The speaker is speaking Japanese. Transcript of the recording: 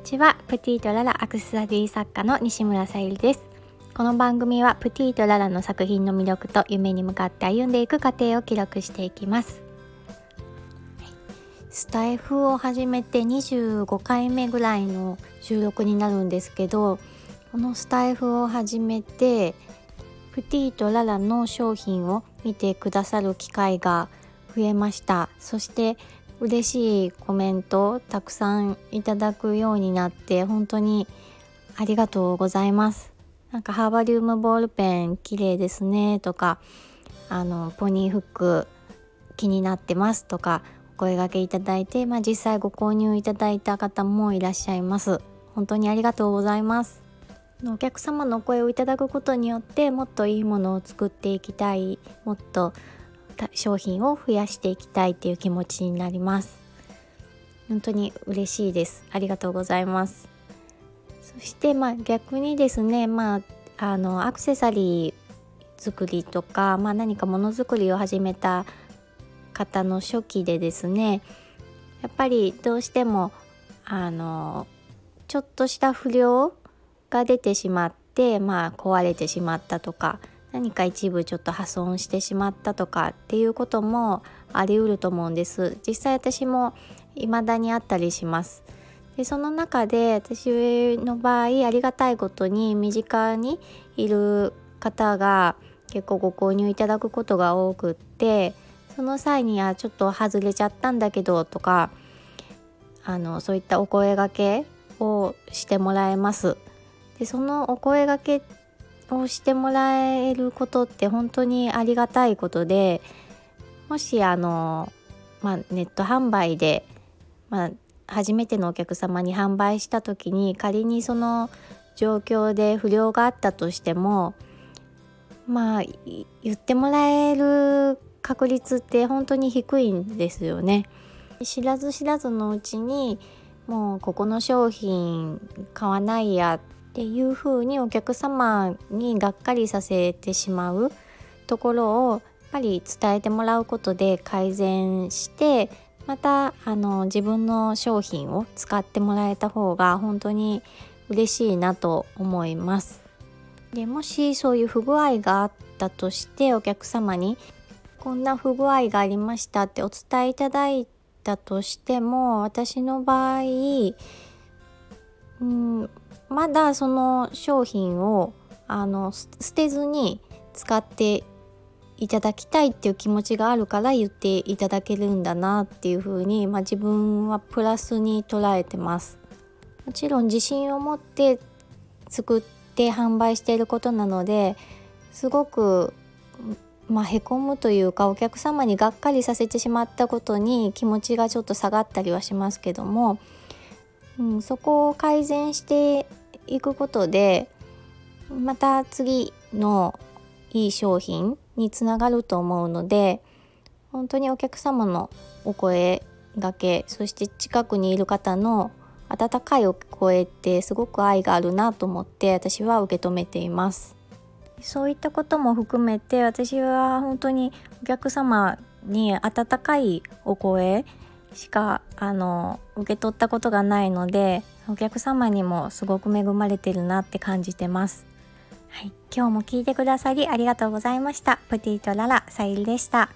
にちは。プティとララアクセサリー作家の西村さゆりです。この番組はプティとララの作品の魅力と夢に向かって歩んでいく過程を記録していきます。スタイフを始めて25回目ぐらいの収録になるんですけどこのスタイフを始めてプティとララの商品を見てくださる機会が増えました。そして嬉しいコメントをたくさんいただくようになって本当にありがとうございます。なんかハーバリウムボールペン綺麗ですねとかあのポニーフック気になってますとかお声がけいただいて、まあ、実際ご購入いただいた方もいらっしゃいます。本当にありがとうございます。お客様のお声をいただくことによってもっといいものを作っていきたいもっと商品を増やしていきたいっていう気持ちになります。本当に嬉しいです。ありがとうございます。そしてまあ逆にですねまああのアクセサリー作りとか、まあ、何かものづくりを始めた方の初期でですねやっぱりどうしてもあのちょっとした不良が出てしまってまあ壊れてしまったとか何か一部ちょっと破損してしまったとかっていうこともありうると思うんです。実際私も未だにあったりします。でその中で私の場合ありがたいことに身近にいる方が結構ご購入いただくことが多くってその際にはちょっと外れちゃったんだけどとかあのそういったお声がけをしてもらえます。でそのお声がけをしてもらえることって本当にありがたいことでもしあの、まあ、ネット販売で、まあ、初めてのお客様に販売した時に仮にその状況で不良があったとしてもまあ言ってもらえる確率って本当に低いんですよね。知らず知らずのうちにもうここの商品買わないやっっていう風にお客様にがっかりさせてしまうところをやっぱり伝えてもらうことで改善してまたあの自分の商品を使ってもらえた方が本当に嬉しいなと思います。でもしそういう不具合があったとしてお客様にこんな不具合がありましたってお伝えいただいたとしても私の場合うんまだその商品をあの捨てずに使っていただきたいっていう気持ちがあるから言っていただけるんだなっていう風に、まあ、自分はプラスに捉えてます。もちろん自信を持って作って販売していることなのですごくまあ、へこむというかお客様にがっかりさせてしまったことに気持ちがちょっと下がったりはしますけども、うん、そこを改善していくことでまた次のいい商品につながると思うので本当にお客様のお声がけそして近くにいる方の温かいお声ってすごく愛があるなと思って私は受け止めています。そういったことも含めて私は本当にお客様に温かいお声しかあの受け取ったことがないのでお客様にもすごく恵まれてるなって感じてます。はい、今日も聞いてくださりありがとうございました。プティとララさゆりでした。